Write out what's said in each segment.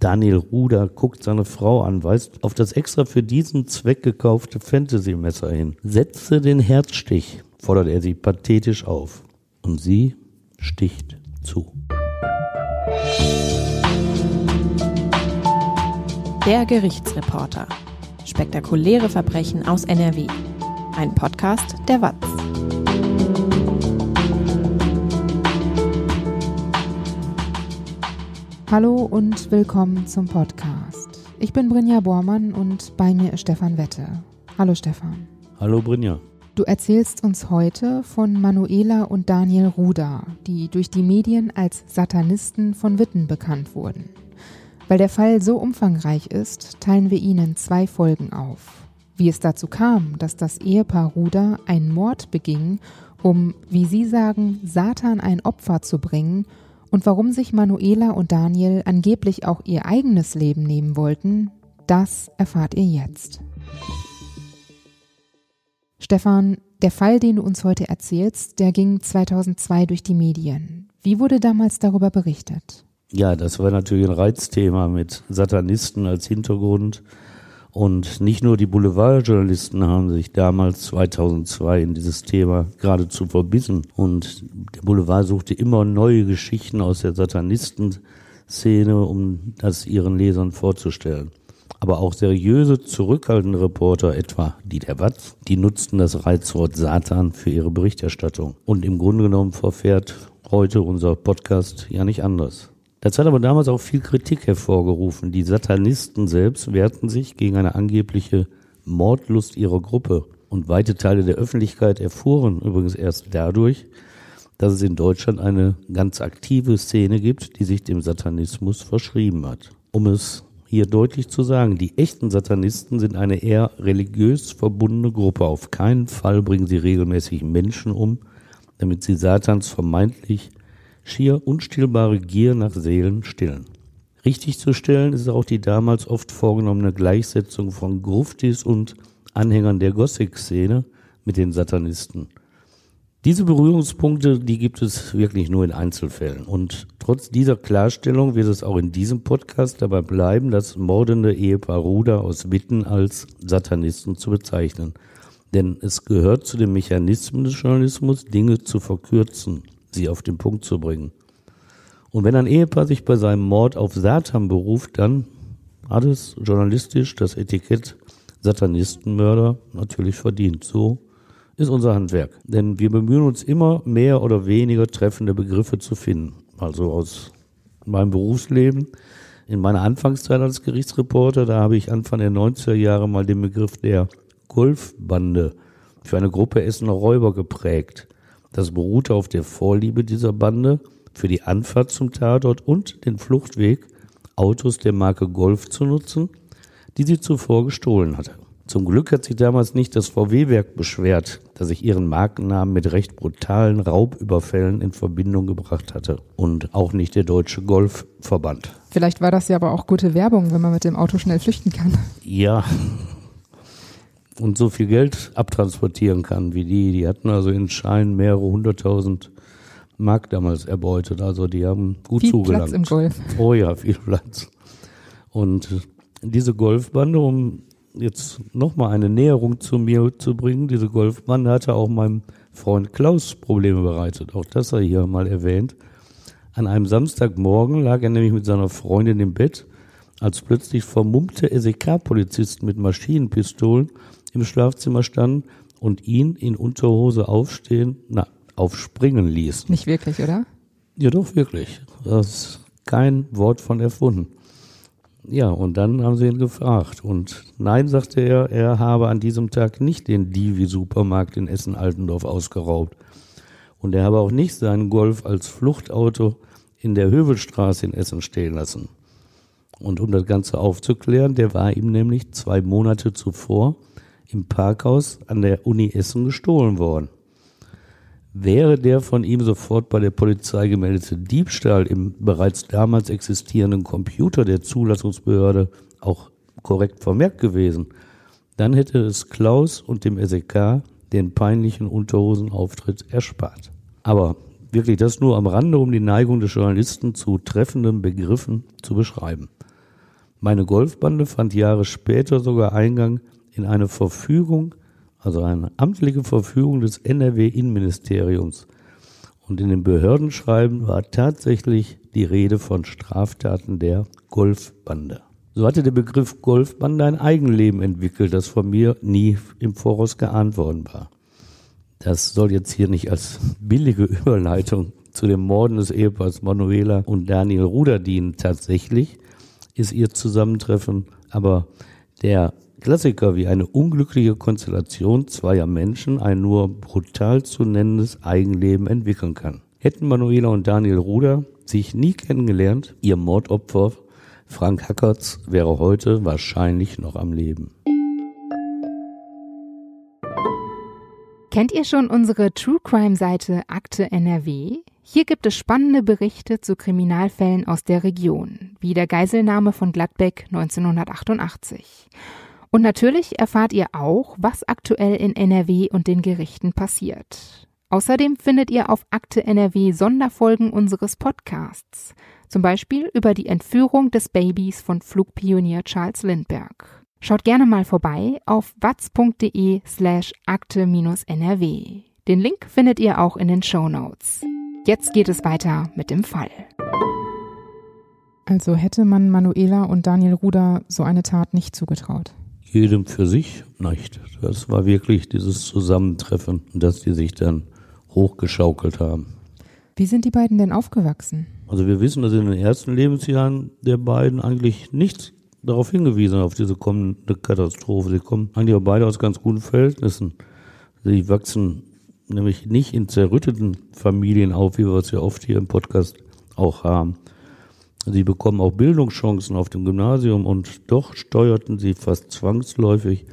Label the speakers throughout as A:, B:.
A: Daniel Ruder guckt seine Frau an, weist auf das extra für diesen Zweck gekaufte Fantasy-Messer hin. Setze den Herzstich, fordert er sie pathetisch auf. Und sie sticht zu.
B: Der Gerichtsreporter. Spektakuläre Verbrechen aus NRW. Ein Podcast der WAZ.
C: Hallo und willkommen zum Podcast. Ich bin Brinja Bormann und bei mir ist Stefan Wette. Hallo Stefan.
A: Hallo Brinja.
C: Du erzählst uns heute von Manuela und Daniel Ruda, die durch die Medien als Satanisten von Witten bekannt wurden. Weil der Fall so umfangreich ist, teilen wir Ihnen zwei Folgen auf. Wie es dazu kam, dass das Ehepaar Ruda einen Mord beging, um, wie Sie sagen, Satan ein Opfer zu bringen und warum sich Manuela und Daniel angeblich auch ihr eigenes Leben nehmen wollten, das erfahrt ihr jetzt. Stefan, der Fall, den du uns heute erzählst, der ging 2002 durch die Medien. Wie wurde damals darüber berichtet?
A: Ja, das war natürlich ein Reizthema mit Satanisten als Hintergrund und nicht nur die Boulevardjournalisten haben sich damals 2002 in dieses Thema geradezu verbissen. Und der Boulevard suchte immer neue Geschichten aus der Satanistenszene, um das ihren Lesern vorzustellen. Aber auch seriöse, zurückhaltende Reporter, etwa die der Watz, die nutzten das Reizwort Satan für ihre Berichterstattung. Und im Grunde genommen verfährt heute unser Podcast ja nicht anders. Das hat aber damals auch viel Kritik hervorgerufen. Die Satanisten selbst wehrten sich gegen eine angebliche Mordlust ihrer Gruppe. Und weite Teile der Öffentlichkeit erfuhren übrigens erst dadurch, dass es in Deutschland eine ganz aktive Szene gibt, die sich dem Satanismus verschrieben hat. Um es hier deutlich zu sagen, die echten Satanisten sind eine eher religiös verbundene Gruppe. Auf keinen Fall bringen sie regelmäßig Menschen um, damit sie Satans vermeintlich schier unstillbare Gier nach Seelen stillen. Richtig zu stellen ist auch die damals oft vorgenommene Gleichsetzung von Gruftis und Anhängern der Gothic-Szene mit den Satanisten. Diese Berührungspunkte, die gibt es wirklich nur in Einzelfällen. Und trotz dieser Klarstellung wird es auch in diesem Podcast dabei bleiben, das mordende Ehepaar Ruder aus Witten als Satanisten zu bezeichnen. Denn es gehört zu den Mechanismen des Journalismus, Dinge zu verkürzen sie auf den Punkt zu bringen. Und wenn ein Ehepaar sich bei seinem Mord auf Satan beruft, dann hat es journalistisch das Etikett Satanistenmörder natürlich verdient. So ist unser Handwerk. Denn wir bemühen uns immer mehr oder weniger treffende Begriffe zu finden. Also aus meinem Berufsleben. In meiner Anfangszeit als Gerichtsreporter, da habe ich Anfang der 90er Jahre mal den Begriff der Golfbande für eine Gruppe Essener Räuber geprägt. Das beruhte auf der Vorliebe dieser Bande für die Anfahrt zum Tatort und den Fluchtweg, Autos der Marke Golf zu nutzen, die sie zuvor gestohlen hatte. Zum Glück hat sich damals nicht das VW-Werk beschwert, dass ich ihren Markennamen mit recht brutalen Raubüberfällen in Verbindung gebracht hatte. Und auch nicht der Deutsche Golfverband.
C: Vielleicht war das ja aber auch gute Werbung, wenn man mit dem Auto schnell flüchten kann.
A: Ja, und so viel Geld abtransportieren kann wie die. Die hatten also in Scheinen mehrere hunderttausend Mark damals erbeutet. Also die haben gut
C: viel
A: zugelangt.
C: Platz im Golf.
A: Oh ja, viel Platz. Und diese Golfbande, um jetzt nochmal eine Näherung zu mir zu bringen, diese Golfbande hatte auch meinem Freund Klaus Probleme bereitet. Auch das er hier mal erwähnt. An einem Samstagmorgen lag er nämlich mit seiner Freundin im Bett, als plötzlich vermummte SEK-Polizisten mit Maschinenpistolen im Schlafzimmer standen und ihn in Unterhose aufstehen, na, aufspringen ließen.
C: Nicht wirklich, oder?
A: Ja, doch, wirklich. Das ist kein Wort von erfunden. Ja, und dann haben sie ihn gefragt. Und nein, sagte er, er habe an diesem Tag nicht den Divi-Supermarkt in Essen-Altendorf ausgeraubt. Und er habe auch nicht seinen Golf als Fluchtauto in der Hövelstraße in Essen stehen lassen. Und um das Ganze aufzuklären, der war ihm nämlich zwei Monate zuvor im Parkhaus an der Uni Essen gestohlen worden. Wäre der von ihm sofort bei der Polizei gemeldete Diebstahl im bereits damals existierenden Computer der Zulassungsbehörde auch korrekt vermerkt gewesen, dann hätte es Klaus und dem SEK den peinlichen Unterhosenauftritt erspart. Aber wirklich das nur am Rande, um die Neigung des Journalisten zu treffenden Begriffen zu beschreiben. Meine Golfbande fand Jahre später sogar Eingang in eine Verfügung, also eine amtliche Verfügung des NRW-Innenministeriums. Und in dem Behördenschreiben war tatsächlich die Rede von Straftaten der Golfbande. So hatte der Begriff Golfbande ein Eigenleben entwickelt, das von mir nie im Voraus geahnt worden war. Das soll jetzt hier nicht als billige Überleitung zu dem Morden des Ehepaars Manuela und Daniel Ruder dienen. Tatsächlich ist ihr Zusammentreffen aber der Klassiker, wie eine unglückliche Konstellation zweier Menschen ein nur brutal zu nennendes Eigenleben entwickeln kann. Hätten Manuela und Daniel Ruder sich nie kennengelernt, ihr Mordopfer Frank Hackertz wäre heute wahrscheinlich noch am Leben.
C: Kennt ihr schon unsere True Crime Seite Akte NRW? Hier gibt es spannende Berichte zu Kriminalfällen aus der Region, wie der Geiselnahme von Gladbeck 1988. Und natürlich erfahrt ihr auch, was aktuell in NRW und den Gerichten passiert. Außerdem findet ihr auf Akte NRW Sonderfolgen unseres Podcasts, zum Beispiel über die Entführung des Babys von Flugpionier Charles Lindbergh. Schaut gerne mal vorbei auf watz.de slash akte-nrw. Den Link findet ihr auch in den Show Notes. Jetzt geht es weiter mit dem Fall. Also hätte man Manuela und Daniel Ruder so eine Tat nicht zugetraut.
A: Jedem für sich nicht. Das war wirklich dieses Zusammentreffen, dass die sich dann hochgeschaukelt haben.
C: Wie sind die beiden denn aufgewachsen?
A: Also wir wissen, dass in den ersten Lebensjahren der beiden eigentlich nichts darauf hingewiesen auf diese kommende Katastrophe. Sie kommen eigentlich auch beide aus ganz guten Verhältnissen. Sie wachsen nämlich nicht in zerrütteten Familien auf, wie wir es ja oft hier im Podcast auch haben. Sie bekommen auch Bildungschancen auf dem Gymnasium und doch steuerten sie fast zwangsläufig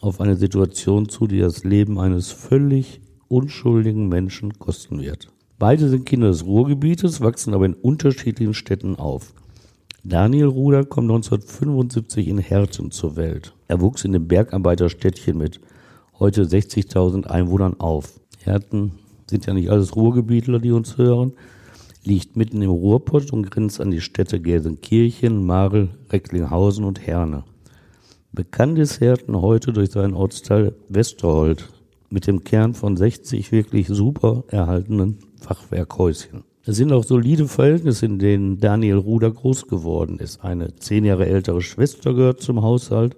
A: auf eine Situation zu, die das Leben eines völlig unschuldigen Menschen kosten wird. Beide sind Kinder des Ruhrgebietes, wachsen aber in unterschiedlichen Städten auf. Daniel Ruder kommt 1975 in Herten zur Welt. Er wuchs in dem Bergarbeiterstädtchen mit heute 60.000 Einwohnern auf. Herten sind ja nicht alles Ruhrgebietler, die uns hören, liegt mitten im Ruhrpott und grenzt an die Städte Gelsenkirchen, Marl, Recklinghausen und Herne. Bekannt ist Herten heute durch seinen Ortsteil Westerhold mit dem Kern von 60 wirklich super erhaltenen Fachwerkhäuschen. Es sind auch solide Verhältnisse, in denen Daniel Ruder groß geworden ist. Eine zehn Jahre ältere Schwester gehört zum Haushalt.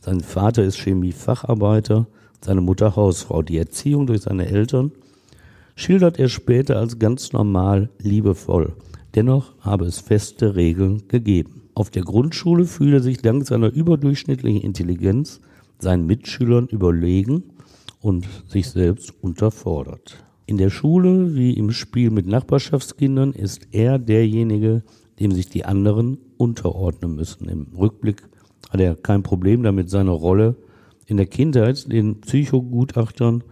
A: Sein Vater ist Chemiefacharbeiter, seine Mutter Hausfrau. Die Erziehung durch seine Eltern schildert er später als ganz normal, liebevoll. Dennoch habe es feste Regeln gegeben. Auf der Grundschule fühle er sich dank seiner überdurchschnittlichen Intelligenz seinen Mitschülern überlegen und sich selbst unterfordert. In der Schule wie im Spiel mit Nachbarschaftskindern ist er derjenige, dem sich die anderen unterordnen müssen. Im Rückblick hat er kein Problem damit, seine Rolle in der Kindheit den Psychogutachtern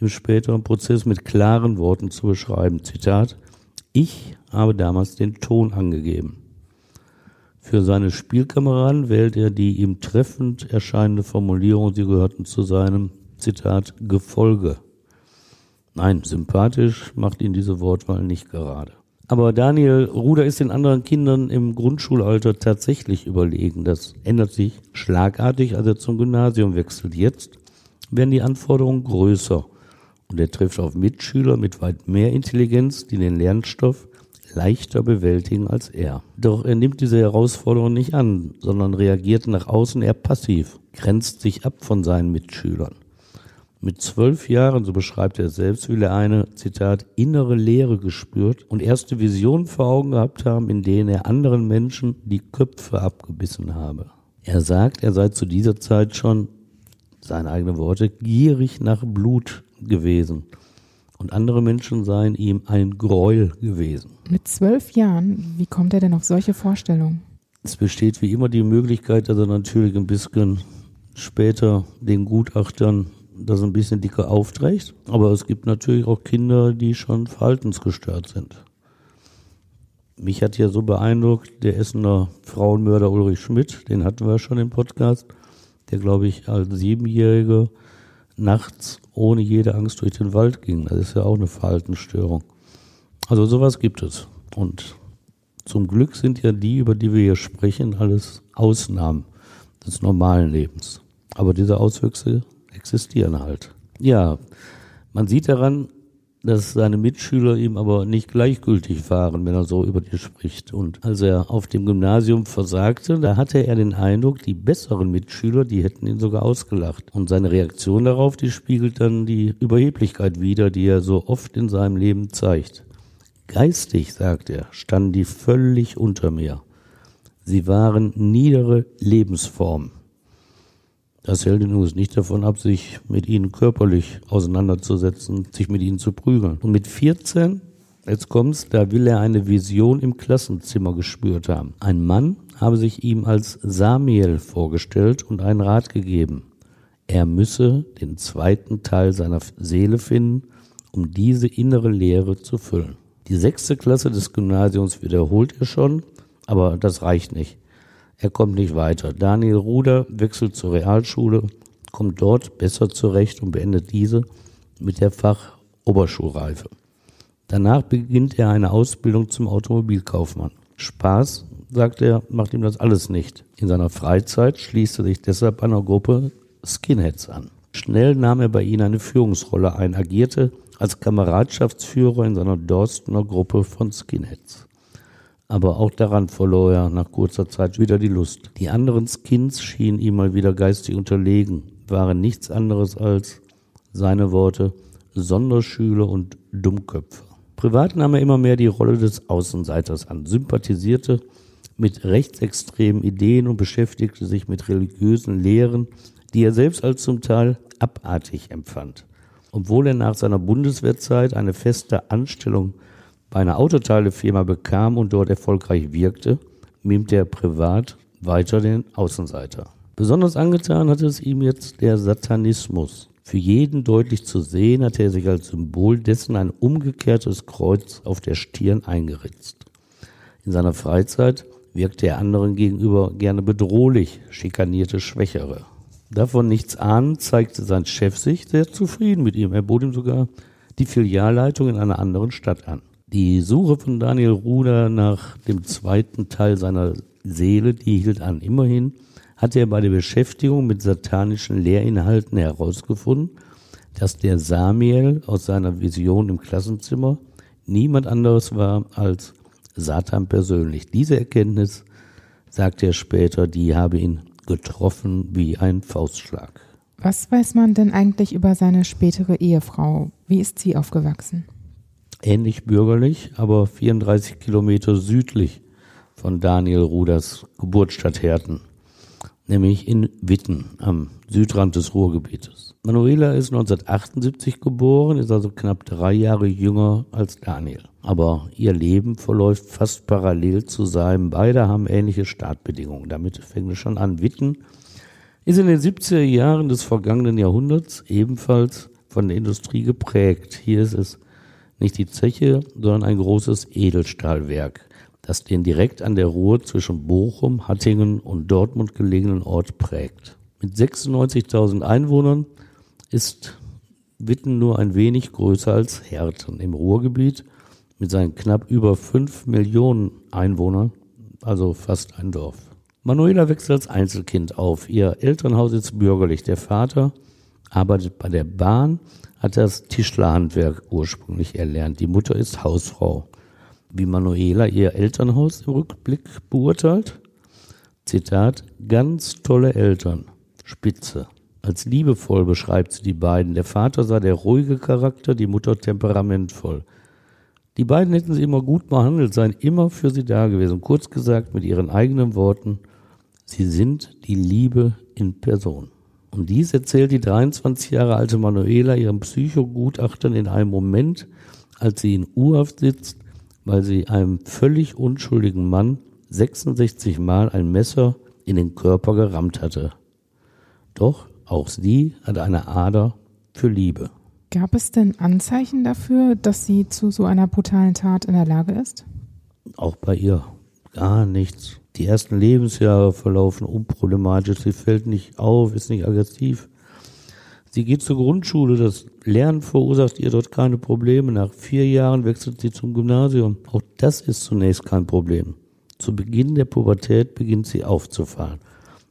A: im späteren Prozess mit klaren Worten zu beschreiben. Zitat, ich habe damals den Ton angegeben. Für seine Spielkameraden wählt er die ihm treffend erscheinende Formulierung, sie gehörten zu seinem, Zitat, Gefolge. Nein, sympathisch macht ihn diese Wortwahl nicht gerade. Aber Daniel Ruder ist den anderen Kindern im Grundschulalter tatsächlich überlegen. Das ändert sich schlagartig, als er zum Gymnasium wechselt. Jetzt werden die Anforderungen größer und er trifft auf Mitschüler mit weit mehr Intelligenz, die den Lernstoff leichter bewältigen als er. Doch er nimmt diese Herausforderung nicht an, sondern reagiert nach außen eher passiv, grenzt sich ab von seinen Mitschülern. Mit zwölf Jahren, so beschreibt er selbst, will er eine, Zitat, innere Leere gespürt und erste Visionen vor Augen gehabt haben, in denen er anderen Menschen die Köpfe abgebissen habe. Er sagt, er sei zu dieser Zeit schon, seine eigenen Worte, gierig nach Blut gewesen. Und andere Menschen seien ihm ein Gräuel gewesen.
C: Mit zwölf Jahren, wie kommt er denn auf solche Vorstellungen?
A: Es besteht wie immer die Möglichkeit, dass er natürlich ein bisschen später den Gutachtern das ein bisschen dicker aufträgt. Aber es gibt natürlich auch Kinder, die schon verhaltensgestört sind. Mich hat ja so beeindruckt der Essener Frauenmörder Ulrich Schmidt, den hatten wir schon im Podcast, der, glaube ich, als Siebenjährige nachts ohne jede Angst durch den Wald ging. Das ist ja auch eine Verhaltensstörung. Also sowas gibt es. Und Zum Glück sind ja die, über die wir hier sprechen, alles Ausnahmen des normalen Lebens. Aber diese Auswüchse existieren halt. Ja, man sieht daran, dass seine Mitschüler ihm aber nicht gleichgültig waren, wenn er so über die spricht. Und als er auf dem Gymnasium versagte, da hatte er den Eindruck, die besseren Mitschüler, die hätten ihn sogar ausgelacht. Und seine Reaktion darauf, die spiegelt dann die Überheblichkeit wider, die er so oft in seinem Leben zeigt. Geistig, sagt er, standen die völlig unter mir. Sie waren niedere Lebensformen. Das hält ihn übrigens nicht davon ab, sich mit ihnen körperlich auseinanderzusetzen, sich mit ihnen zu prügeln. Und mit 14, jetzt kommt's, da will er eine Vision im Klassenzimmer gespürt haben. Ein Mann habe sich ihm als Samuel vorgestellt und einen Rat gegeben. Er müsse den zweiten Teil seiner Seele finden, um diese innere Leere zu füllen. Die sechste Klasse des Gymnasiums wiederholt er schon, aber das reicht nicht. Er kommt nicht weiter. Daniel Ruder wechselt zur Realschule, kommt dort besser zurecht und beendet diese mit der Fachoberschulreife. Danach beginnt er eine Ausbildung zum Automobilkaufmann. Spaß, sagt er, macht ihm das alles nicht. In seiner Freizeit schließt er sich deshalb einer Gruppe Skinheads an. Schnell nahm er bei ihnen eine Führungsrolle ein, agierte als Kameradschaftsführer in seiner Dorstener Gruppe von Skinheads aber auch daran verlor er nach kurzer Zeit wieder die Lust. Die anderen Skins schienen ihm mal wieder geistig unterlegen, waren nichts anderes als seine Worte Sonderschüler und Dummköpfe. Privat nahm er immer mehr die Rolle des Außenseiters an, sympathisierte mit rechtsextremen Ideen und beschäftigte sich mit religiösen Lehren, die er selbst als zum Teil abartig empfand. Obwohl er nach seiner Bundeswehrzeit eine feste Anstellung bei einer Autoteilefirma bekam und dort erfolgreich wirkte, mimte er privat weiter den Außenseiter. Besonders angetan hatte es ihm jetzt der Satanismus. Für jeden deutlich zu sehen, hatte er sich als Symbol dessen ein umgekehrtes Kreuz auf der Stirn eingeritzt. In seiner Freizeit wirkte er anderen gegenüber gerne bedrohlich, schikanierte Schwächere. Davon nichts ahnend zeigte sein Chef sich sehr zufrieden mit ihm. Er bot ihm sogar die Filialleitung in einer anderen Stadt an. Die Suche von Daniel Ruder nach dem zweiten Teil seiner Seele, die hielt an. Immerhin hatte er bei der Beschäftigung mit satanischen Lehrinhalten herausgefunden, dass der Samuel aus seiner Vision im Klassenzimmer niemand anderes war als Satan persönlich. Diese Erkenntnis, sagte er später, die habe ihn getroffen wie ein Faustschlag.
C: Was weiß man denn eigentlich über seine spätere Ehefrau? Wie ist sie aufgewachsen?
A: Ähnlich bürgerlich, aber 34 Kilometer südlich von Daniel Ruders Geburtsstadt Herten, nämlich in Witten am Südrand des Ruhrgebietes. Manuela ist 1978 geboren, ist also knapp drei Jahre jünger als Daniel. Aber ihr Leben verläuft fast parallel zu seinem. Beide haben ähnliche Startbedingungen. Damit fängt es schon an. Witten ist in den 70er Jahren des vergangenen Jahrhunderts ebenfalls von der Industrie geprägt. Hier ist es nicht die Zeche, sondern ein großes Edelstahlwerk, das den direkt an der Ruhr zwischen Bochum, Hattingen und Dortmund gelegenen Ort prägt. Mit 96.000 Einwohnern ist Witten nur ein wenig größer als Herten im Ruhrgebiet mit seinen knapp über 5 Millionen Einwohnern, also fast ein Dorf. Manuela wächst als Einzelkind auf. Ihr Elternhaus ist bürgerlich. Der Vater arbeitet bei der Bahn hat das Tischlerhandwerk ursprünglich erlernt. Die Mutter ist Hausfrau. Wie Manuela ihr Elternhaus im Rückblick beurteilt? Zitat, ganz tolle Eltern, spitze. Als liebevoll beschreibt sie die beiden. Der Vater sei der ruhige Charakter, die Mutter temperamentvoll. Die beiden hätten sie immer gut behandelt, seien immer für sie da gewesen. Kurz gesagt, mit ihren eigenen Worten, sie sind die Liebe in Person. Und dies erzählt die 23 Jahre alte Manuela ihrem Psychogutachtern in einem Moment, als sie in U-Haft sitzt, weil sie einem völlig unschuldigen Mann 66 Mal ein Messer in den Körper gerammt hatte. Doch auch sie hat eine Ader für Liebe.
C: Gab es denn Anzeichen dafür, dass sie zu so einer brutalen Tat in der Lage ist?
A: Auch bei ihr gar nichts. Die ersten Lebensjahre verlaufen unproblematisch. Sie fällt nicht auf, ist nicht aggressiv. Sie geht zur Grundschule, das Lernen verursacht ihr dort keine Probleme. Nach vier Jahren wechselt sie zum Gymnasium. Auch das ist zunächst kein Problem. Zu Beginn der Pubertät beginnt sie aufzufallen,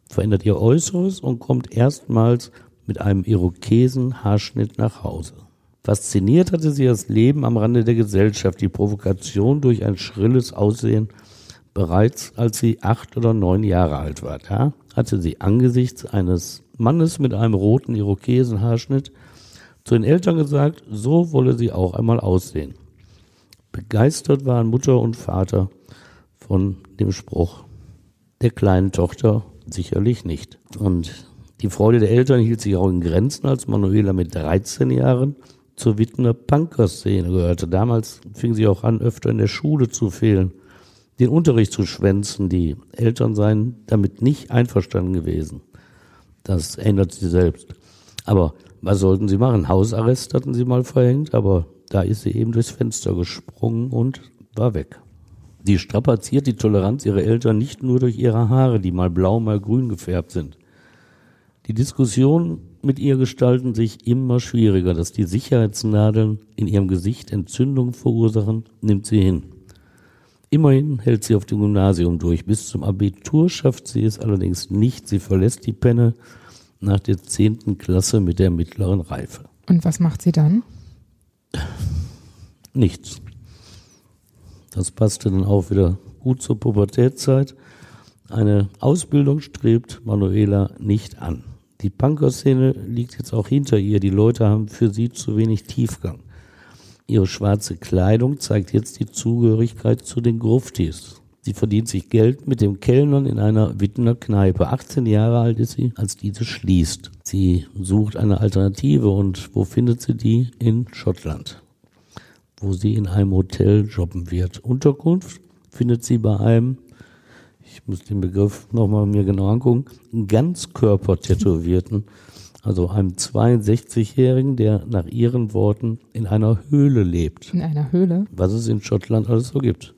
A: verändert ihr Äußeres und kommt erstmals mit einem Irokesen-Haarschnitt nach Hause. Fasziniert hatte sie das Leben am Rande der Gesellschaft, die Provokation durch ein schrilles Aussehen bereits als sie acht oder neun Jahre alt war. Da hatte sie angesichts eines Mannes mit einem roten Irokesenhaarschnitt zu den Eltern gesagt, so wolle sie auch einmal aussehen. Begeistert waren Mutter und Vater von dem Spruch der kleinen Tochter sicherlich nicht. Und die Freude der Eltern hielt sich auch in Grenzen, als Manuela mit 13 Jahren zur Wittener Punker-Szene gehörte. Damals fing sie auch an, öfter in der Schule zu fehlen, den Unterricht zu schwänzen. Die Eltern seien damit nicht einverstanden gewesen. Das ändert sie selbst. Aber was sollten sie machen? Hausarrest hatten sie mal verhängt, aber da ist sie eben durchs Fenster gesprungen und war weg. Sie strapaziert die Toleranz ihrer Eltern nicht nur durch ihre Haare, die mal blau, mal grün gefärbt sind. Die Diskussion mit ihr gestalten sich immer schwieriger. Dass die Sicherheitsnadeln in ihrem Gesicht Entzündungen verursachen, nimmt sie hin. Immerhin hält sie auf dem Gymnasium durch. Bis zum Abitur schafft sie es allerdings nicht. Sie verlässt die Penne nach der zehnten Klasse mit der mittleren Reife.
C: Und was macht sie dann?
A: Nichts. Das passte dann auch wieder gut zur Pubertätzeit. Eine Ausbildung strebt Manuela nicht an. Die Punker-Szene liegt jetzt auch hinter ihr. Die Leute haben für sie zu wenig Tiefgang. Ihre schwarze Kleidung zeigt jetzt die Zugehörigkeit zu den Gruftis. Sie verdient sich Geld mit dem Kellnern in einer Wittener Kneipe. 18 Jahre alt ist sie, als diese schließt. Sie sucht eine Alternative und wo findet sie die? In Schottland, wo sie in einem Hotel jobben wird. Unterkunft findet sie bei einem, ich muss den Begriff nochmal mir genau angucken, Ganzkörper-Tätowierten also einem 62-Jährigen, der nach ihren Worten in einer Höhle lebt.
C: In einer Höhle?
A: Was es in Schottland alles so gibt.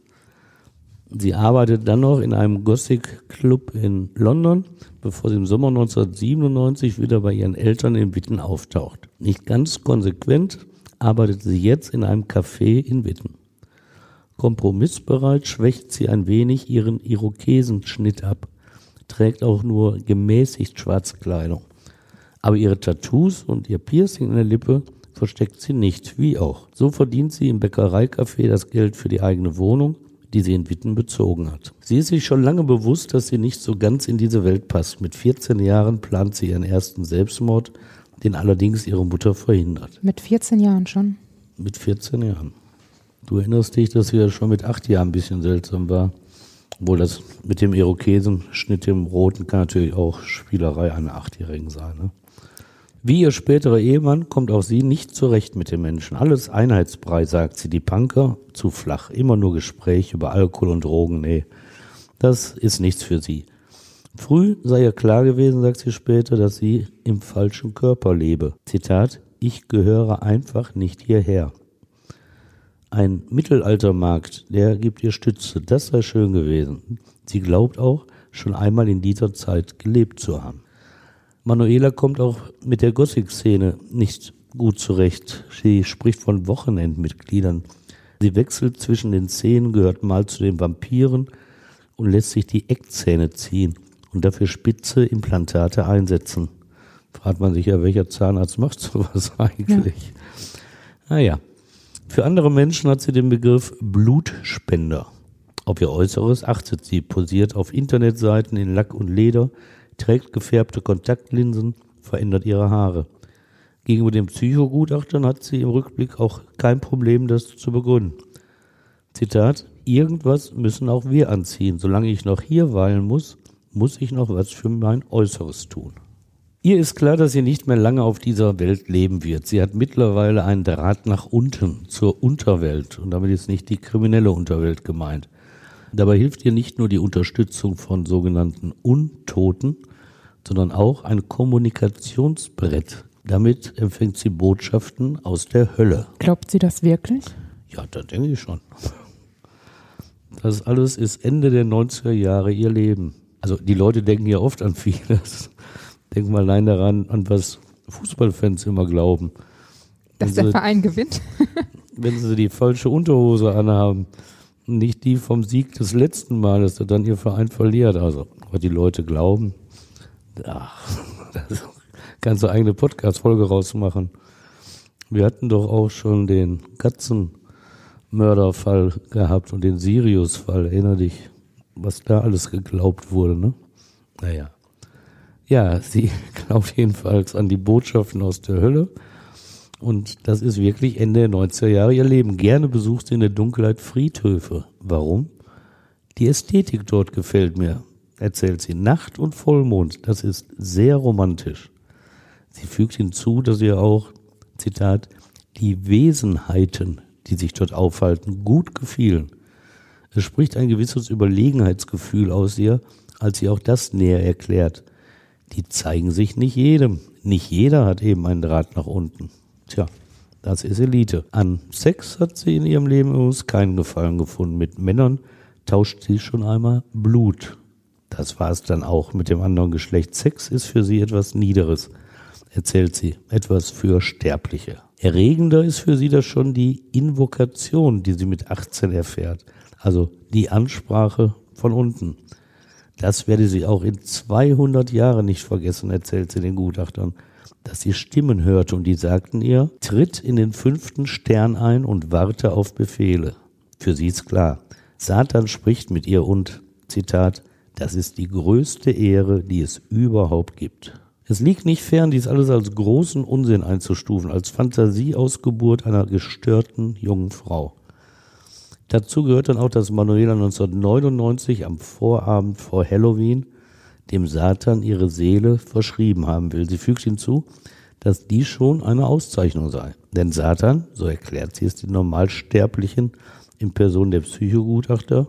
A: Sie arbeitet dann noch in einem Gothic Club in London, bevor sie im Sommer 1997 wieder bei ihren Eltern in Witten auftaucht. Nicht ganz konsequent arbeitet sie jetzt in einem Café in Witten. Kompromissbereit schwächt sie ein wenig ihren Irokesenschnitt ab, trägt auch nur gemäßigt schwarze Kleidung. Aber ihre Tattoos und ihr Piercing in der Lippe versteckt sie nicht, wie auch. So verdient sie im Bäckereicafé das Geld für die eigene Wohnung, die sie in Witten bezogen hat. Sie ist sich schon lange bewusst, dass sie nicht so ganz in diese Welt passt. Mit 14 Jahren plant sie ihren ersten Selbstmord, den allerdings ihre Mutter verhindert.
C: Mit 14 Jahren schon?
A: Mit 14 Jahren. Du erinnerst dich, dass sie ja schon mit acht Jahren ein bisschen seltsam war. Obwohl das mit dem Irokesenschnitt im Roten kann natürlich auch Spielerei einer Achtjährigen sein. Ne? Wie ihr späterer Ehemann kommt auch sie nicht zurecht mit den Menschen. Alles einheitsbrei, sagt sie. Die Punker zu flach. Immer nur Gespräch über Alkohol und Drogen. Nee, das ist nichts für sie. Früh sei ihr klar gewesen, sagt sie später, dass sie im falschen Körper lebe. Zitat, ich gehöre einfach nicht hierher. Ein Mittelaltermarkt, der gibt ihr Stütze. Das sei schön gewesen. Sie glaubt auch, schon einmal in dieser Zeit gelebt zu haben. Manuela kommt auch mit der Gothic-Szene nicht gut zurecht. Sie spricht von Wochenendmitgliedern. Sie wechselt zwischen den Szenen, gehört mal zu den Vampiren und lässt sich die Eckzähne ziehen und dafür spitze Implantate einsetzen. Fragt man sich ja, welcher Zahnarzt macht sowas eigentlich? Ja. Naja. Für andere Menschen hat sie den Begriff Blutspender. Auf ihr Äußeres achtet sie, posiert auf Internetseiten in Lack und Leder, trägt gefärbte Kontaktlinsen, verändert ihre Haare. Gegenüber den Psychogutachtern hat sie im Rückblick auch kein Problem, das zu begründen. Zitat, irgendwas müssen auch wir anziehen. Solange ich noch hier weilen muss, muss ich noch was für mein Äußeres tun. Ihr ist klar, dass sie nicht mehr lange auf dieser Welt leben wird. Sie hat mittlerweile einen Draht nach unten, zur Unterwelt. Und damit ist nicht die kriminelle Unterwelt gemeint. Dabei hilft ihr nicht nur die Unterstützung von sogenannten Untoten, sondern auch ein Kommunikationsbrett. Damit empfängt sie Botschaften aus der Hölle.
C: Glaubt sie das wirklich?
A: Ja, da denke ich schon. Das alles ist Ende der 90er Jahre ihr Leben. Also die Leute denken ja oft an vieles. Denken mal allein daran, an was Fußballfans immer glauben.
C: Dass der Verein gewinnt?
A: wenn sie die falsche Unterhose anhaben, nicht die vom Sieg des letzten Males, der dann ihr Verein verliert. Also, was die Leute glauben, ach, kannst du eigene Podcast-Folge rausmachen. Wir hatten doch auch schon den Katzenmörderfall gehabt und den Sirius-Fall. Erinner dich, was da alles geglaubt wurde, ne? Naja. Ja, sie glaubt jedenfalls an die Botschaften aus der Hölle. Und das ist wirklich Ende der 90er Jahre ihr Leben. Gerne besucht sie in der Dunkelheit Friedhöfe. Warum? Die Ästhetik dort gefällt mir, erzählt sie. Nacht und Vollmond, das ist sehr romantisch. Sie fügt hinzu, dass ihr auch Zitat, die Wesenheiten, die sich dort aufhalten, gut gefielen. Es spricht ein gewisses Überlegenheitsgefühl aus ihr, als sie auch das näher erklärt. Die zeigen sich nicht jedem. Nicht jeder hat eben einen Draht nach unten. Tja, das ist Elite. An Sex hat sie in ihrem Leben übrigens keinen Gefallen gefunden. Mit Männern tauscht sie schon einmal Blut. Das war es dann auch mit dem anderen Geschlecht. Sex ist für sie etwas Niederes erzählt sie, etwas für Sterbliche. Erregender ist für sie das schon die Invokation, die sie mit 18 erfährt, also die Ansprache von unten. Das werde sie auch in 200 Jahren nicht vergessen, erzählt sie den Gutachtern, dass sie Stimmen hörte und die sagten ihr, tritt in den fünften Stern ein und warte auf Befehle. Für sie ist klar, Satan spricht mit ihr und, Zitat, das ist die größte Ehre, die es überhaupt gibt. Es liegt nicht fern, dies alles als großen Unsinn einzustufen, als Fantasieausgeburt einer gestörten jungen Frau. Dazu gehört dann auch, dass Manuela 1999 am Vorabend vor Halloween dem Satan ihre Seele verschrieben haben will. Sie fügt hinzu, dass dies schon eine Auszeichnung sei. Denn Satan, so erklärt sie es den Normalsterblichen in Person der Psychogutachter,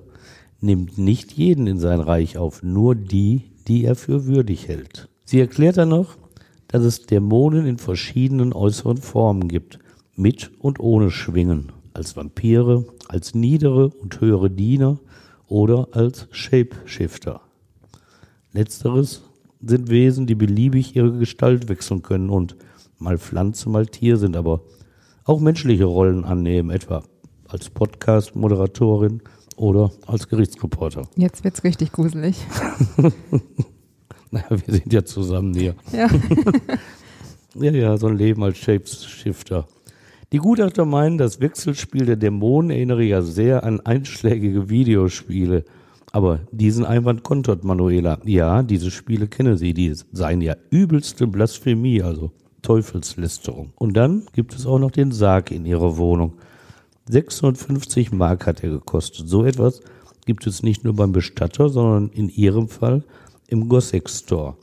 A: nimmt nicht jeden in sein Reich auf, nur die, die er für würdig hält. Sie erklärt dann noch, dass es Dämonen in verschiedenen äußeren Formen gibt, mit und ohne Schwingen, als Vampire, als niedere und höhere Diener oder als Shapeshifter. Letzteres sind Wesen, die beliebig ihre Gestalt wechseln können und mal Pflanze, mal Tier sind, aber auch menschliche Rollen annehmen, etwa als Podcast-Moderatorin oder als Gerichtsreporter.
C: Jetzt wird's richtig gruselig.
A: Naja, wir sind ja zusammen hier.
C: Ja.
A: ja, ja, so ein Leben als Shapeshifter. Die Gutachter meinen, das Wechselspiel der Dämonen erinnere ja sehr an einschlägige Videospiele. Aber diesen Einwand kontert Manuela. Ja, diese Spiele kenne sie, die seien ja übelste Blasphemie, also Teufelslästerung. Und dann gibt es auch noch den Sarg in ihrer Wohnung. 650 Mark hat er gekostet. So etwas gibt es nicht nur beim Bestatter, sondern in ihrem Fall im Gosseck Store.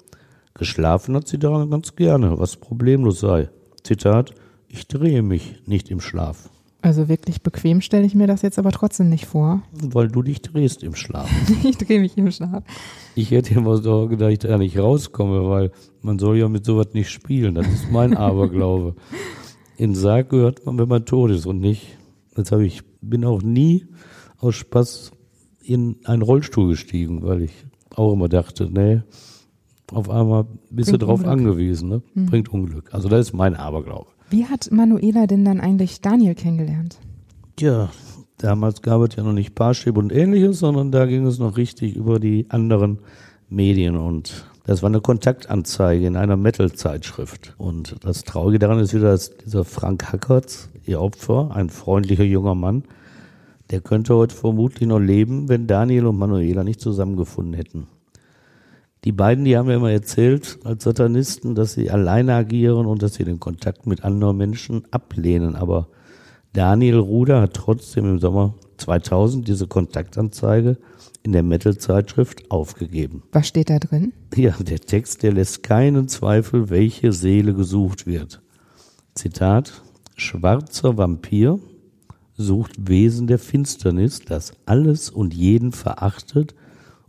A: Geschlafen hat sie daran ganz gerne, was problemlos sei. Zitat, ich drehe mich nicht im Schlaf.
C: Also wirklich bequem stelle ich mir das jetzt aber trotzdem nicht vor.
A: Weil du dich drehst im Schlaf.
C: ich drehe mich im Schlaf.
A: Ich hätte immer so gedacht, dass ich da nicht rauskomme, weil man soll ja mit sowas nicht spielen. Das ist mein Aberglaube. In Sarg gehört man, wenn man tot ist und nicht. Jetzt habe ich, bin auch nie aus Spaß in einen Rollstuhl gestiegen, weil ich auch immer dachte, nee, auf einmal bist Bringt du drauf Unglück. angewiesen, ne? Hm. Bringt Unglück. Also das ist mein Aberglaube.
C: Wie hat Manuela denn dann eigentlich Daniel kennengelernt?
A: Ja, damals gab es ja noch nicht Parship und ähnliches, sondern da ging es noch richtig über die anderen Medien und das war eine Kontaktanzeige in einer Metal-Zeitschrift. Und das Traurige daran ist wieder, dass dieser Frank Hackertz, ihr Opfer, ein freundlicher junger Mann, der könnte heute vermutlich noch leben, wenn Daniel und Manuela nicht zusammengefunden hätten. Die beiden, die haben mir immer erzählt, als Satanisten, dass sie alleine agieren und dass sie den Kontakt mit anderen Menschen ablehnen. Aber Daniel Ruder hat trotzdem im Sommer 2000 diese Kontaktanzeige in der Metal-Zeitschrift aufgegeben.
C: Was steht da drin?
A: Ja, der Text, der lässt keinen Zweifel, welche Seele gesucht wird. Zitat, schwarzer Vampir, sucht Wesen der Finsternis, das alles und jeden verachtet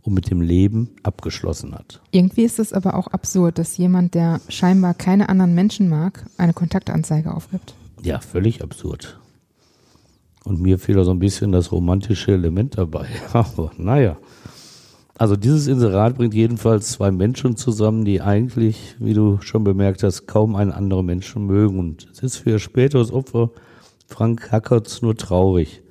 A: und mit dem Leben abgeschlossen hat.
C: Irgendwie ist es aber auch absurd, dass jemand, der scheinbar keine anderen Menschen mag, eine Kontaktanzeige aufgibt.
A: Ja, völlig absurd. Und mir fehlt auch so ein bisschen das romantische Element dabei. Aber naja, Also dieses Inserat bringt jedenfalls zwei Menschen zusammen, die eigentlich, wie du schon bemerkt hast, kaum einen anderen Menschen mögen. Und es ist für ihr späteres Opfer Frank Hackertz nur traurig,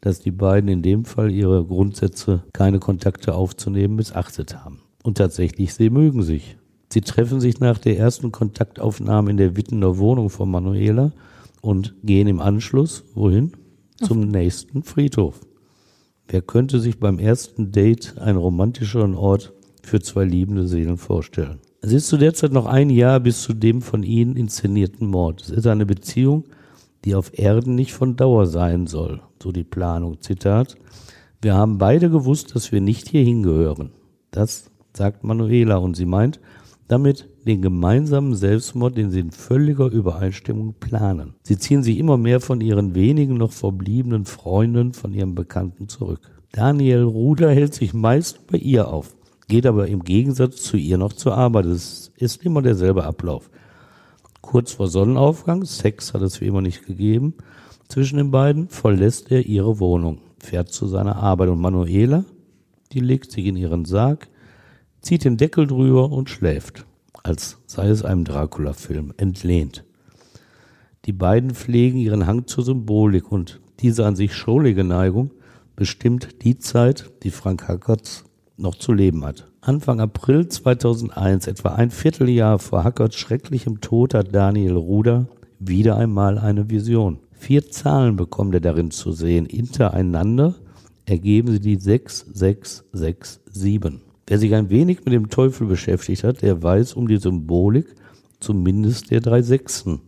A: dass die beiden in dem Fall ihre Grundsätze, keine Kontakte aufzunehmen, missachtet haben. Und tatsächlich, sie mögen sich. Sie treffen sich nach der ersten Kontaktaufnahme in der Wittener Wohnung von Manuela und gehen im Anschluss, wohin? Zum nächsten Friedhof. Wer könnte sich beim ersten Date einen romantischeren Ort für zwei liebende Seelen vorstellen? Es ist zu der Zeit noch ein Jahr bis zu dem von ihnen inszenierten Mord. Es ist eine Beziehung, die auf Erden nicht von Dauer sein soll, so die Planung. Zitat. Wir haben beide gewusst, dass wir nicht hier hingehören. Das sagt Manuela und sie meint damit den gemeinsamen Selbstmord, den sie in völliger Übereinstimmung planen. Sie ziehen sich immer mehr von ihren wenigen noch verbliebenen Freunden, von ihren Bekannten zurück. Daniel Ruder hält sich meist bei ihr auf, geht aber im Gegensatz zu ihr noch zur Arbeit. Es ist immer derselbe Ablauf. Kurz vor Sonnenaufgang, Sex hat es wie immer nicht gegeben, zwischen den beiden verlässt er ihre Wohnung, fährt zu seiner Arbeit und Manuela, die legt sich in ihren Sarg, zieht den Deckel drüber und schläft, als sei es einem Dracula-Film, entlehnt. Die beiden pflegen ihren Hang zur Symbolik und diese an sich schrullige Neigung bestimmt die Zeit, die Frank Hackertz noch zu leben hat. Anfang April 2001, etwa ein Vierteljahr vor Hackerts schrecklichem Tod, hat Daniel Ruder wieder einmal eine Vision. Vier Zahlen bekommt er darin zu sehen. Hintereinander ergeben sie die 6667. Wer sich ein wenig mit dem Teufel beschäftigt hat, der weiß um die Symbolik zumindest der drei Sechsen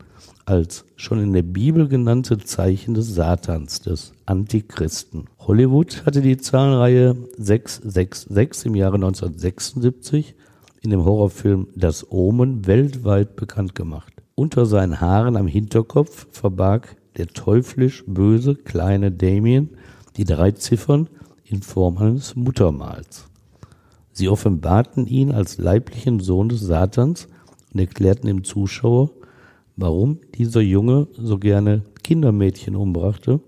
A: als schon in der Bibel genannte Zeichen des Satans, des Antichristen. Hollywood hatte die Zahlenreihe 666 im Jahre 1976 in dem Horrorfilm Das Omen weltweit bekannt gemacht. Unter seinen Haaren am Hinterkopf verbarg der teuflisch böse kleine Damien die drei Ziffern in Form eines Muttermals. Sie offenbarten ihn als leiblichen Sohn des Satans und erklärten dem Zuschauer, warum dieser Junge so gerne Kindermädchen umbrachte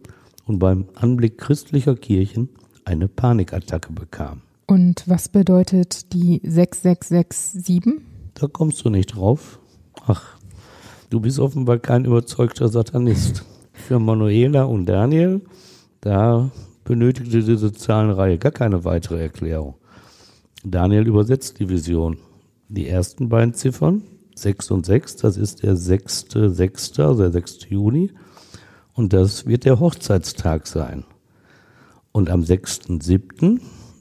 A: und beim Anblick christlicher Kirchen eine Panikattacke bekam.
C: Und was bedeutet die 6667?
A: Da kommst du nicht drauf. Ach, du bist offenbar kein überzeugter Satanist. Für Manuela und Daniel, da benötigte diese Zahlenreihe gar keine weitere Erklärung. Daniel übersetzt die Vision. Die ersten beiden Ziffern, 6 und 6, das ist der 6.6., also der 6. Juni. Und das wird der Hochzeitstag sein. Und am 6.7.,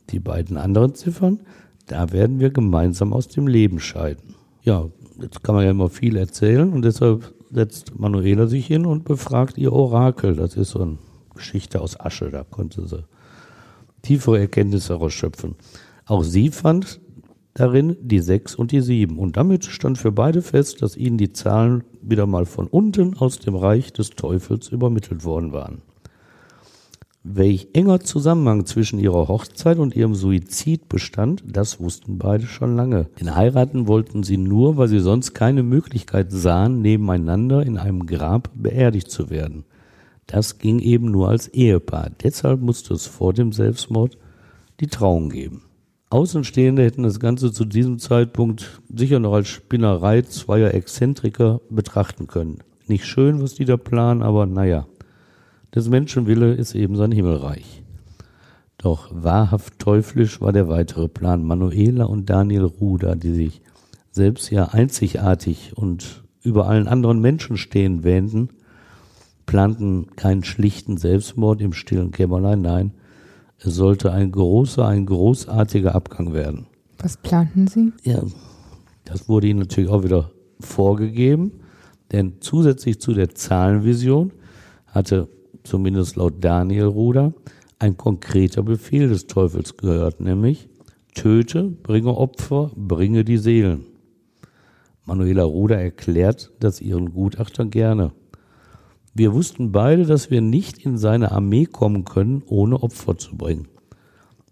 A: die beiden anderen Ziffern, da werden wir gemeinsam aus dem Leben scheiden. Ja, jetzt kann man ja immer viel erzählen und deshalb setzt Manuela sich hin und befragt ihr Orakel. Das ist so eine Geschichte aus Asche, da konnte sie tiefere Erkenntnisse herausschöpfen. Auch sie fand darin die sechs und die sieben. Und damit stand für beide fest, dass ihnen die Zahlen wieder mal von unten aus dem Reich des Teufels übermittelt worden waren. Welch enger Zusammenhang zwischen ihrer Hochzeit und ihrem Suizid bestand, das wussten beide schon lange. Denn heiraten wollten sie nur, weil sie sonst keine Möglichkeit sahen, nebeneinander in einem Grab beerdigt zu werden. Das ging eben nur als Ehepaar. Deshalb musste es vor dem Selbstmord die Trauung geben. Außenstehende hätten das Ganze zu diesem Zeitpunkt sicher noch als Spinnerei zweier Exzentriker betrachten können. Nicht schön, was die da planen, aber naja. Des Menschen Wille ist eben sein Himmelreich. Doch wahrhaft teuflisch war der weitere Plan. Manuela und Daniel Ruder, die sich selbst ja einzigartig und über allen anderen Menschen stehen wähnten, planten keinen schlichten Selbstmord im stillen Kämmerlein, nein, es sollte ein großer, ein großartiger Abgang werden.
C: Was planten Sie?
A: Ja, das wurde Ihnen natürlich auch wieder vorgegeben, denn zusätzlich zu der Zahlenvision hatte zumindest laut Daniel Ruder ein konkreter Befehl des Teufels gehört, nämlich töte, bringe Opfer, bringe die Seelen. Manuela Ruder erklärt das ihren Gutachtern gerne. Wir wussten beide, dass wir nicht in seine Armee kommen können, ohne Opfer zu bringen.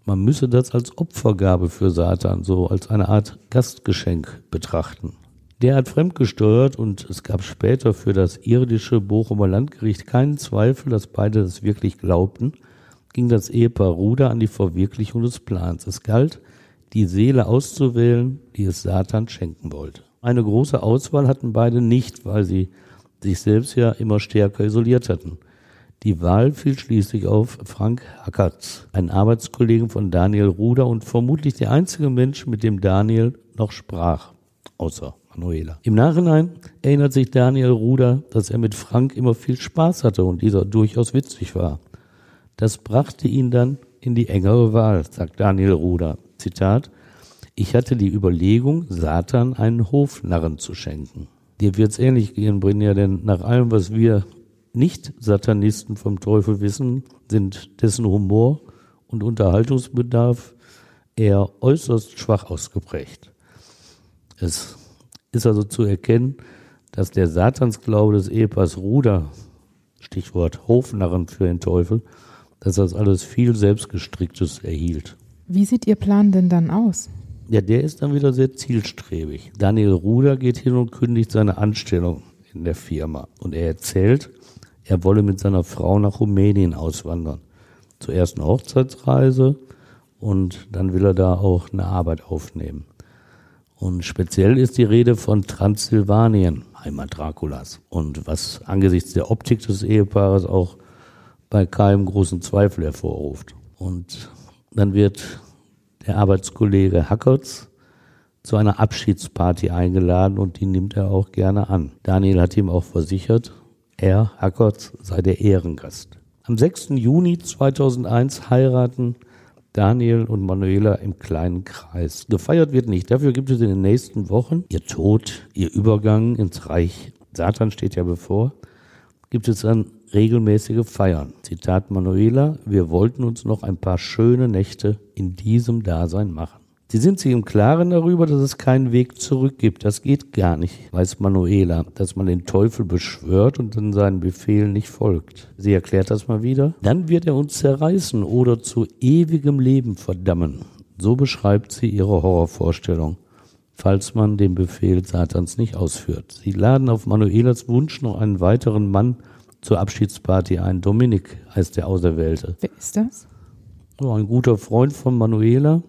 A: Man müsse das als Opfergabe für Satan, so als eine Art Gastgeschenk betrachten. Der hat fremdgesteuert und es gab später für das irdische Bochumer Landgericht keinen Zweifel, dass beide das wirklich glaubten, ging das Ehepaar Ruder an die Verwirklichung des Plans. Es galt, die Seele auszuwählen, die es Satan schenken wollte. Eine große Auswahl hatten beide nicht, weil sie sich selbst ja immer stärker isoliert hatten. Die Wahl fiel schließlich auf Frank Hackertz, einen Arbeitskollegen von Daniel Ruder und vermutlich der einzige Mensch, mit dem Daniel noch sprach, außer Manuela. Im Nachhinein erinnert sich Daniel Ruder, dass er mit Frank immer viel Spaß hatte und dieser durchaus witzig war. Das brachte ihn dann in die engere Wahl, sagt Daniel Ruder. Zitat, ich hatte die Überlegung, Satan einen Hofnarren zu schenken. Dir wird's ähnlich gehen, Brinja, denn nach allem, was wir nicht-Satanisten vom Teufel wissen, sind dessen Humor und Unterhaltungsbedarf eher äußerst schwach ausgeprägt. Es ist also zu erkennen, dass der Satansglaube des Ehepaars Ruder, Stichwort Hofnarren für den Teufel, dass das alles viel selbstgestricktes erhielt.
C: Wie sieht Ihr Plan denn dann aus?
A: Ja, der ist dann wieder sehr zielstrebig. Daniel Ruder geht hin und kündigt seine Anstellung in der Firma. Und er erzählt, er wolle mit seiner Frau nach Rumänien auswandern. Zur ersten Hochzeitsreise und dann will er da auch eine Arbeit aufnehmen. Und speziell ist die Rede von Transsilvanien, Heimat Draculas. Und was angesichts der Optik des Ehepaares auch bei keinem großen Zweifel hervorruft. Und dann wird der Arbeitskollege Hackertz zu einer Abschiedsparty eingeladen und die nimmt er auch gerne an. Daniel hat ihm auch versichert, er, Hackertz, sei der Ehrengast. Am 6. Juni 2001 heiraten Daniel und Manuela im kleinen Kreis. Gefeiert wird nicht. Dafür gibt es in den nächsten Wochen ihr Tod, ihr Übergang ins Reich. Satan steht ja bevor. Gibt es dann regelmäßige Feiern. Zitat Manuela, wir wollten uns noch ein paar schöne Nächte in diesem Dasein machen. Sie sind sich im Klaren darüber, dass es keinen Weg zurück gibt. Das geht gar nicht, weiß Manuela, dass man den Teufel beschwört und dann seinen Befehlen nicht folgt. Sie erklärt das mal wieder. Dann wird er uns zerreißen oder zu ewigem Leben verdammen. So beschreibt sie ihre Horrorvorstellung, falls man den Befehl Satans nicht ausführt. Sie laden auf Manuelas Wunsch noch einen weiteren Mann zur Abschiedsparty ein. Dominik heißt der Auserwählte.
C: Wer ist das?
A: So, ein guter Freund von Manuela,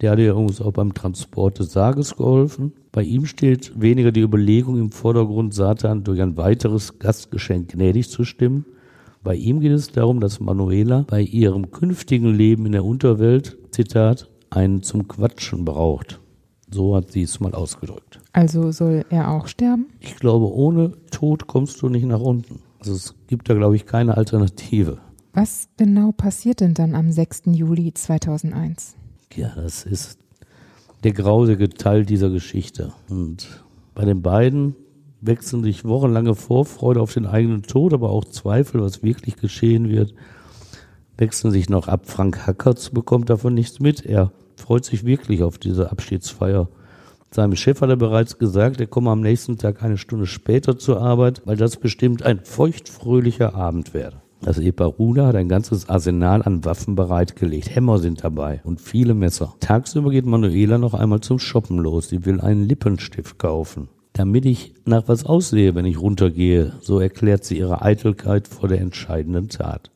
A: der hat ja übrigens auch beim Transport des Sarges geholfen. Bei ihm steht weniger die Überlegung im Vordergrund, Satan durch ein weiteres Gastgeschenk gnädig zu stimmen. Bei ihm geht es darum, dass Manuela bei ihrem künftigen Leben in der Unterwelt, Zitat, einen zum Quatschen braucht. So hat sie es mal ausgedrückt.
C: Also soll er auch sterben?
A: Ich glaube, ohne Tod kommst du nicht nach unten. Also es gibt da, glaube ich, keine Alternative.
C: Was genau passiert denn dann am 6. Juli 2001?
A: Ja, das ist der grausige Teil dieser Geschichte. Und bei den beiden wechseln sich wochenlange Vorfreude auf den eigenen Tod, aber auch Zweifel, was wirklich geschehen wird, wechseln sich noch ab. Frank Hackertz bekommt davon nichts mit. Er freut sich wirklich auf diese Abschiedsfeier. Seinem Chef hat er bereits gesagt, er komme am nächsten Tag eine Stunde später zur Arbeit, weil das bestimmt ein feuchtfröhlicher Abend werde. Das Ehepaar Ruda hat ein ganzes Arsenal an Waffen bereitgelegt. Hämmer sind dabei und viele Messer. Tagsüber geht Manuela noch einmal zum Shoppen los. Sie will einen Lippenstift kaufen. Damit ich nach was aussehe, wenn ich runtergehe, so erklärt sie ihre Eitelkeit vor der entscheidenden Tat.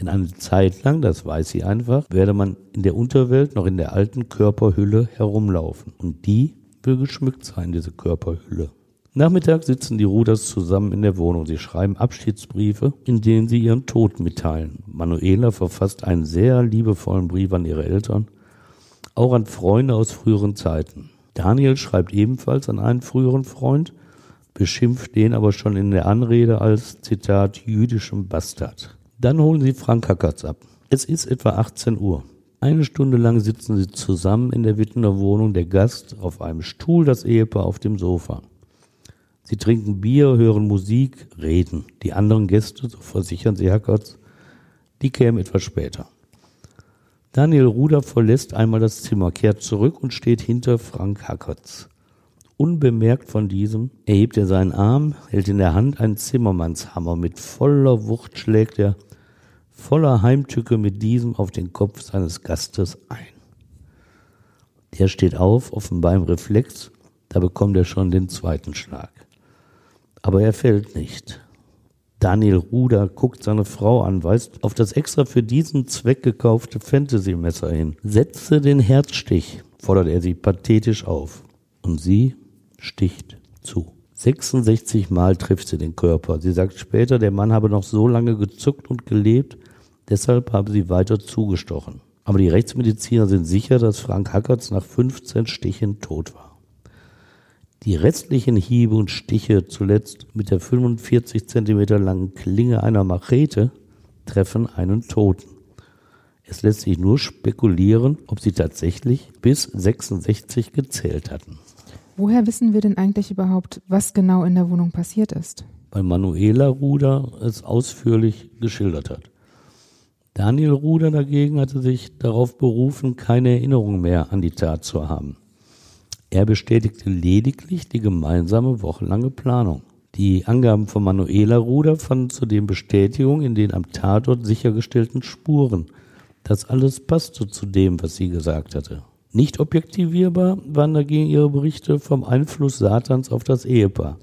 A: Denn eine Zeit lang, das weiß sie einfach, werde man in der Unterwelt noch in der alten Körperhülle herumlaufen. Und die will geschmückt sein, diese Körperhülle. Nachmittag sitzen die Ruders zusammen in der Wohnung. Sie schreiben Abschiedsbriefe, in denen sie ihren Tod mitteilen. Manuela verfasst einen sehr liebevollen Brief an ihre Eltern, auch an Freunde aus früheren Zeiten. Daniel schreibt ebenfalls an einen früheren Freund, beschimpft den aber schon in der Anrede als Zitat jüdischem Bastard. Dann holen sie Frank Hackertz ab. Es ist etwa 18 Uhr. Eine Stunde lang sitzen sie zusammen in der Wittener Wohnung, der Gast auf einem Stuhl, das Ehepaar auf dem Sofa. Sie trinken Bier, hören Musik, reden. Die anderen Gäste, so versichern sie Hackertz, die kämen etwas später. Daniel Ruder verlässt einmal das Zimmer, kehrt zurück und steht hinter Frank Hackertz. Unbemerkt von diesem erhebt er seinen Arm, hält in der Hand einen Zimmermannshammer. Mit voller Wucht schlägt er voller Heimtücke mit diesem auf den Kopf seines Gastes ein. Der steht auf, offenbar im Reflex, da bekommt er schon den zweiten Schlag. Aber er fällt nicht. Daniel Ruder guckt seine Frau an, weist auf das extra für diesen Zweck gekaufte Fantasy-Messer hin. Setze den Herzstich, fordert er sie pathetisch auf. Und sie sticht zu. 66 Mal trifft sie den Körper. Sie sagt später, der Mann habe noch so lange gezuckt und gelebt, deshalb habe sie weiter zugestochen. Aber die Rechtsmediziner sind sicher, dass Frank Hackertz nach 15 Stichen tot war. Die restlichen Hiebe und Stiche, zuletzt mit der 45 Zentimeter langen Klinge einer Machete, treffen einen Toten. Es lässt sich nur spekulieren, ob sie tatsächlich bis 66 gezählt hatten.
C: Woher wissen wir denn eigentlich überhaupt, was genau in der Wohnung passiert ist?
A: Weil Manuela Ruder es ausführlich geschildert hat. Daniel Ruder dagegen hatte sich darauf berufen, keine Erinnerung mehr an die Tat zu haben. Er bestätigte lediglich die gemeinsame wochenlange Planung. Die Angaben von Manuela Ruder fanden zudem Bestätigung in den am Tatort sichergestellten Spuren. Das alles passte zu dem, was sie gesagt hatte. Nicht objektivierbar waren dagegen ihre Berichte vom Einfluss Satans auf das Ehepaar.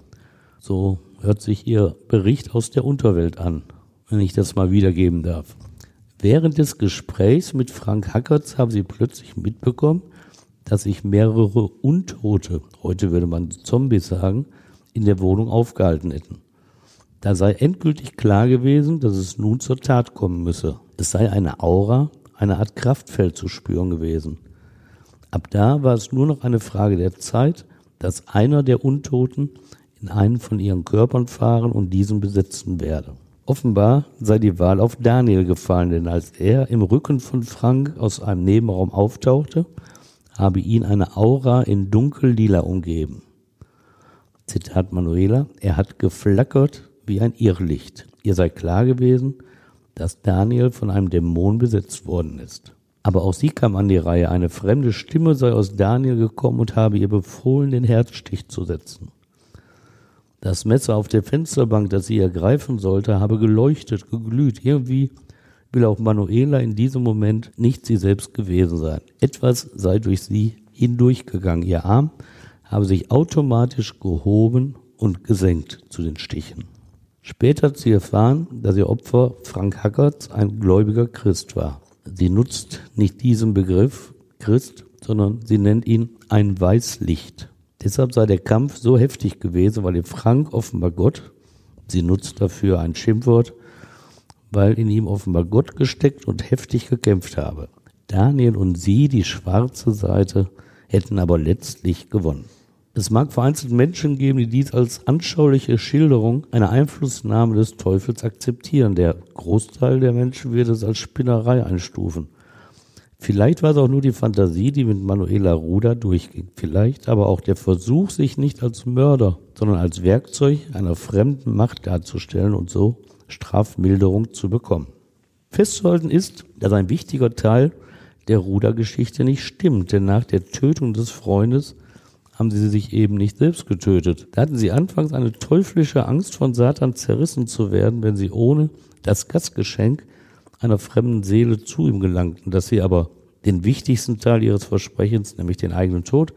A: So hört sich ihr Bericht aus der Unterwelt an, wenn ich das mal wiedergeben darf. Während des Gesprächs mit Frank Hackertz haben sie plötzlich mitbekommen, dass sich mehrere Untote, heute würde man Zombies sagen, in der Wohnung aufgehalten hätten. Da sei endgültig klar gewesen, dass es nun zur Tat kommen müsse. Es sei eine Aura, eine Art Kraftfeld zu spüren gewesen. Ab da war es nur noch eine Frage der Zeit, dass einer der Untoten in einen von ihren Körpern fahren und diesen besetzen werde. Offenbar sei die Wahl auf Daniel gefallen, denn als er im Rücken von Frank aus einem Nebenraum auftauchte, habe ihn eine Aura in dunkel-lila umgeben. Zitat Manuela, er hat geflackert wie ein Irrlicht. Ihr sei klar gewesen, dass Daniel von einem Dämon besetzt worden ist. Aber auch sie kam an die Reihe. Eine fremde Stimme sei aus Daniel gekommen und habe ihr befohlen, den Herzstich zu setzen. Das Messer auf der Fensterbank, das sie ergreifen sollte, habe geleuchtet, geglüht. Irgendwie will auch Manuela in diesem Moment nicht sie selbst gewesen sein. Etwas sei durch sie hindurchgegangen. Ihr Arm habe sich automatisch gehoben und gesenkt zu den Stichen. Später hat sie erfahren, dass ihr Opfer Frank Hackertz ein gläubiger Christ war. Sie nutzt nicht diesen Begriff Christ, sondern sie nennt ihn ein Weißlicht. Deshalb sei der Kampf so heftig gewesen, weil ihr Frank offenbar Gott, sie nutzt dafür ein Schimpfwort, weil in ihm offenbar Gott gesteckt und heftig gekämpft habe. Daniel und sie, die schwarze Seite, hätten aber letztlich gewonnen. Es mag vereinzelt Menschen geben, die dies als anschauliche Schilderung einer Einflussnahme des Teufels akzeptieren. Der Großteil der Menschen wird es als Spinnerei einstufen. Vielleicht war es auch nur die Fantasie, die mit Manuela Ruder durchging. Vielleicht aber auch der Versuch, sich nicht als Mörder, sondern als Werkzeug einer fremden Macht darzustellen und so Strafmilderung zu bekommen. Festzuhalten ist, dass ein wichtiger Teil der Rudergeschichte nicht stimmt, denn nach der Tötung des Freundes haben sie sich eben nicht selbst getötet. Da hatten sie anfangs eine teuflische Angst von Satan zerrissen zu werden, wenn sie ohne das Gastgeschenk einer fremden Seele zu ihm gelangten, dass sie aber den wichtigsten Teil ihres Versprechens, nämlich den eigenen Tod,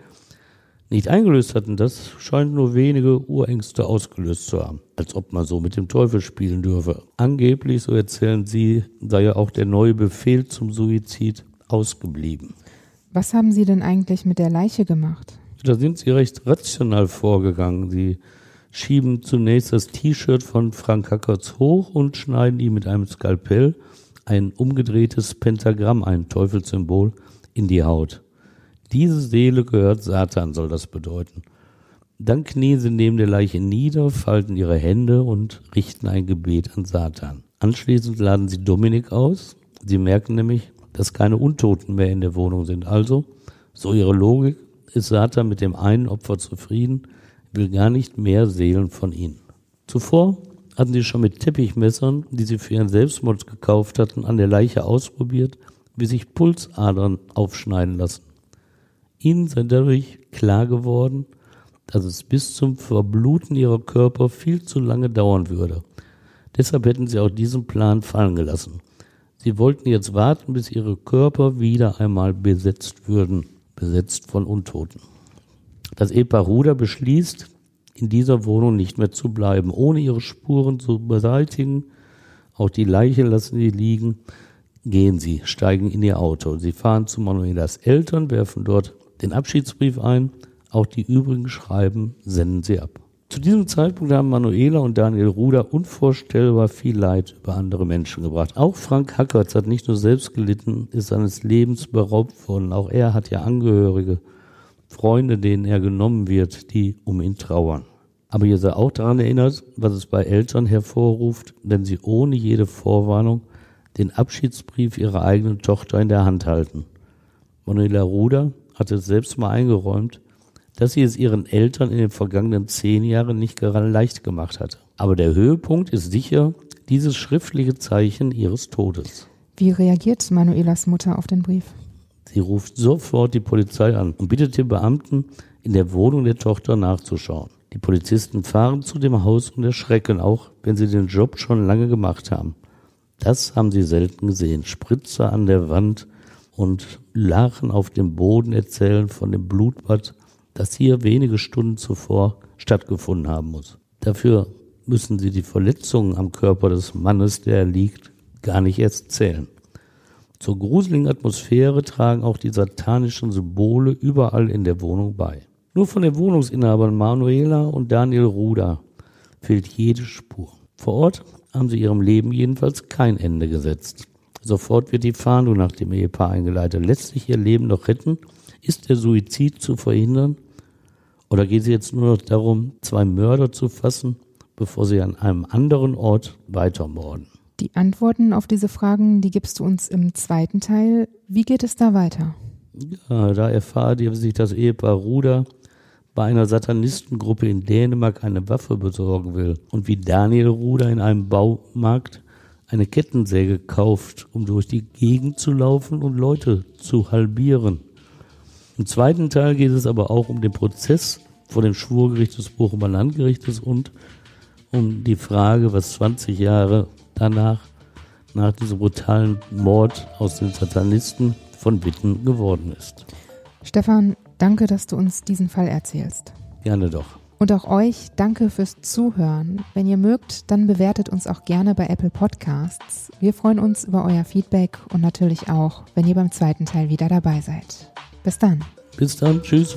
A: nicht eingelöst hatten, das scheint nur wenige Urängste ausgelöst zu haben, als ob man so mit dem Teufel spielen dürfe. Angeblich, so erzählen sie, sei ja auch der neue Befehl zum Suizid ausgeblieben.
C: Was haben Sie denn eigentlich mit der Leiche gemacht?
A: Da sind sie recht rational vorgegangen. Sie schieben zunächst das T-Shirt von Frank Hackertz hoch und schneiden ihm mit einem Skalpell ein umgedrehtes Pentagramm, ein Teufelssymbol, in die Haut. Diese Seele gehört Satan, soll das bedeuten. Dann knien sie neben der Leiche nieder, falten ihre Hände und richten ein Gebet an Satan. Anschließend laden sie Dominik aus. Sie merken nämlich, dass keine Untoten mehr in der Wohnung sind. Also, so ihre Logik, ist Satan mit dem einen Opfer zufrieden, will gar nicht mehr Seelen von ihnen. Zuvor hatten sie schon mit Teppichmessern, die sie für ihren Selbstmord gekauft hatten, an der Leiche ausprobiert, wie sich Pulsadern aufschneiden lassen. Ihnen sei dadurch klar geworden, dass es bis zum Verbluten ihrer Körper viel zu lange dauern würde. Deshalb hätten sie auch diesen Plan fallen gelassen. Sie wollten jetzt warten, bis ihre Körper wieder einmal besetzt würden, besetzt von Untoten. Das Ehepaar Ruder beschließt, in dieser Wohnung nicht mehr zu bleiben, ohne ihre Spuren zu beseitigen. Auch die Leiche lassen sie liegen. Gehen sie, steigen in ihr Auto. Sie fahren zu Manuelas Eltern, werfen dort den Abschiedsbrief ein. Auch die übrigen Schreiben senden sie ab. Zu diesem Zeitpunkt haben Manuela und Daniel Ruder unvorstellbar viel Leid über andere Menschen gebracht. Auch Frank Hackertz hat nicht nur selbst gelitten, ist seines Lebens beraubt worden. Auch er hat ja Angehörige, Freunde, denen er genommen wird, die um ihn trauern. Aber ihr seid auch daran erinnert, was es bei Eltern hervorruft, wenn sie ohne jede Vorwarnung den Abschiedsbrief ihrer eigenen Tochter in der Hand halten. Manuela Ruder hatte es selbst mal eingeräumt, dass sie es ihren Eltern in den vergangenen zehn Jahren nicht gerade leicht gemacht hatte. Aber der Höhepunkt ist sicher dieses schriftliche Zeichen ihres Todes.
C: Wie reagiert Manuelas Mutter auf den Brief?
A: Sie ruft sofort die Polizei an und bittet die Beamten, in der Wohnung der Tochter nachzuschauen. Die Polizisten fahren zu dem Haus und erschrecken auch, wenn sie den Job schon lange gemacht haben. Das haben sie selten gesehen. Spritzer an der Wand und Lachen auf dem Boden erzählen von dem Blutbad, das hier wenige Stunden zuvor stattgefunden haben muss. Dafür müssen sie die Verletzungen am Körper des Mannes, der er liegt, gar nicht erst zählen. Zur gruseligen Atmosphäre tragen auch die satanischen Symbole überall in der Wohnung bei. Nur von den Wohnungsinhabern Manuela und Daniel Ruder fehlt jede Spur. Vor Ort haben sie ihrem Leben jedenfalls kein Ende gesetzt. Sofort wird die Fahndung nach dem Ehepaar eingeleitet. Lässt sich ihr Leben noch retten? Ist der Suizid zu verhindern? Oder geht es jetzt nur noch darum, zwei Mörder zu fassen, bevor sie an einem anderen Ort weitermorden?
C: Die Antworten auf diese Fragen, die gibst du uns im zweiten Teil. Wie geht es da weiter?
A: Ja, da erfahrt ihr, wie sich das Ehepaar Ruder bei einer Satanistengruppe in Dänemark eine Waffe besorgen will und wie Daniel Ruder in einem Baumarkt eine Kettensäge kauft, um durch die Gegend zu laufen und Leute zu halbieren. Im zweiten Teil geht es aber auch um den Prozess vor dem Schwurgericht des Bochumer Landgerichtes und um die Frage, was 20 Jahre danach, nach diesem brutalen Mord aus den Satanisten von Witten geworden ist.
C: Stefan, danke, dass du uns diesen Fall erzählst.
A: Gerne doch.
C: Und auch euch danke fürs Zuhören. Wenn ihr mögt, dann bewertet uns auch gerne bei Apple Podcasts. Wir freuen uns über euer Feedback und natürlich auch, wenn ihr beim zweiten Teil wieder dabei seid. Bis dann.
A: Bis dann. Tschüss.